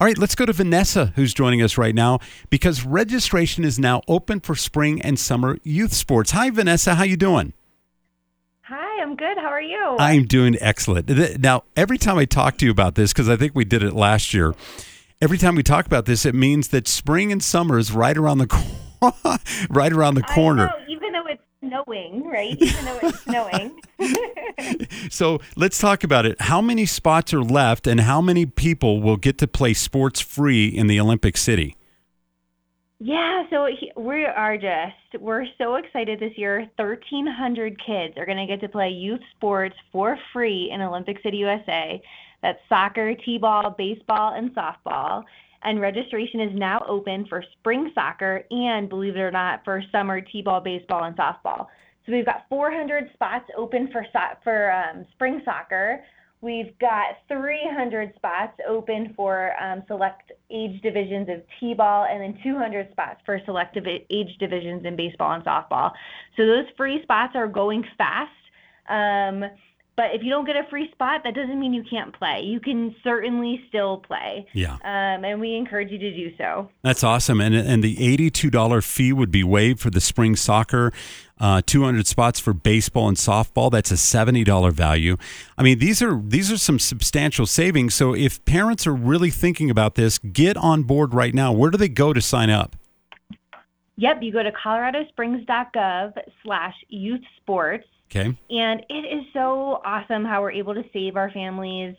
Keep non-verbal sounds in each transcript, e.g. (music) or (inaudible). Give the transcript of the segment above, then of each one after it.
All right, let's go to Vanessa, who's joining us right now, because registration is now open for spring and summer youth sports. Hi, Vanessa. How you doing? Hi, I'm good. How are you? I'm doing excellent. Now, every time I talk to you about this, because I think we did it last year, every time we talk about this, it means that spring and summer is right around the corner. (laughs) right around the corner. Know, even though it's snowing, right? Even though it's snowing. (laughs) so let's talk about it. How many spots are left, and how many people will get to play sports free in the Olympic City? Yeah, so we are just, we're so excited this year. 1,300 kids are going to get to play youth sports for free in Olympic City, USA. That's soccer, t ball, baseball, and softball. And registration is now open for spring soccer and, believe it or not, for summer t ball, baseball, and softball. So we've got 400 spots open for so- for um, spring soccer. We've got 300 spots open for um, select age divisions of t-ball, and then 200 spots for selective age divisions in baseball and softball. So those free spots are going fast. Um, but if you don't get a free spot, that doesn't mean you can't play. You can certainly still play. Yeah. Um, and we encourage you to do so. That's awesome. And and the eighty-two dollar fee would be waived for the spring soccer. Uh, 200 spots for baseball and softball. That's a $70 value. I mean, these are these are some substantial savings. So if parents are really thinking about this, get on board right now. Where do they go to sign up? Yep, you go to coloradosprings.gov slash youth sports Okay. And it is so awesome how we're able to save our families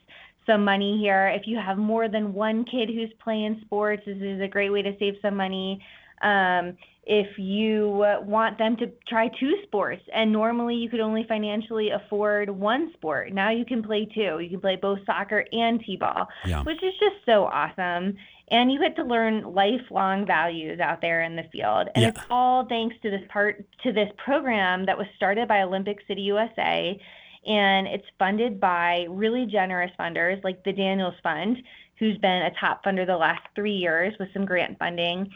some money here. If you have more than one kid who's playing sports, this is a great way to save some money. Um, if you uh, want them to try two sports, and normally you could only financially afford one sport, now you can play two. You can play both soccer and t-ball, yeah. which is just so awesome and you get to learn lifelong values out there in the field and yeah. it's all thanks to this part to this program that was started by olympic city usa and it's funded by really generous funders like the daniels fund who's been a top funder the last three years with some grant funding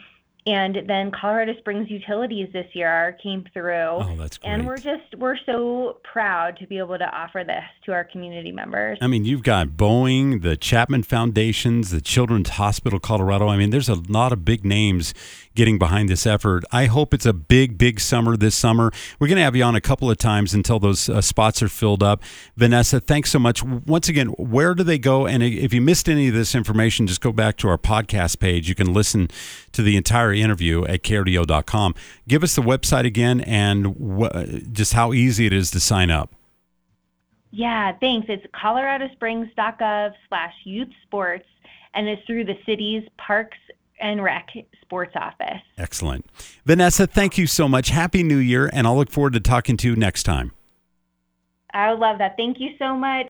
and then Colorado Springs Utilities this year came through. Oh, that's great. And we're just we're so proud to be able to offer this to our community members. I mean, you've got Boeing, the Chapman Foundations, the Children's Hospital Colorado. I mean, there's a lot of big names getting behind this effort. I hope it's a big, big summer this summer. We're going to have you on a couple of times until those uh, spots are filled up. Vanessa, thanks so much. Once again, where do they go? And if you missed any of this information, just go back to our podcast page. You can listen to the entire interview at krdo.com. Give us the website again and wh- just how easy it is to sign up. Yeah, thanks. It's coloradosprings.gov slash youth sports, and it's through the city's parks and rec sports office. Excellent. Vanessa, thank you so much. Happy New Year, and I'll look forward to talking to you next time. I would love that. Thank you so much.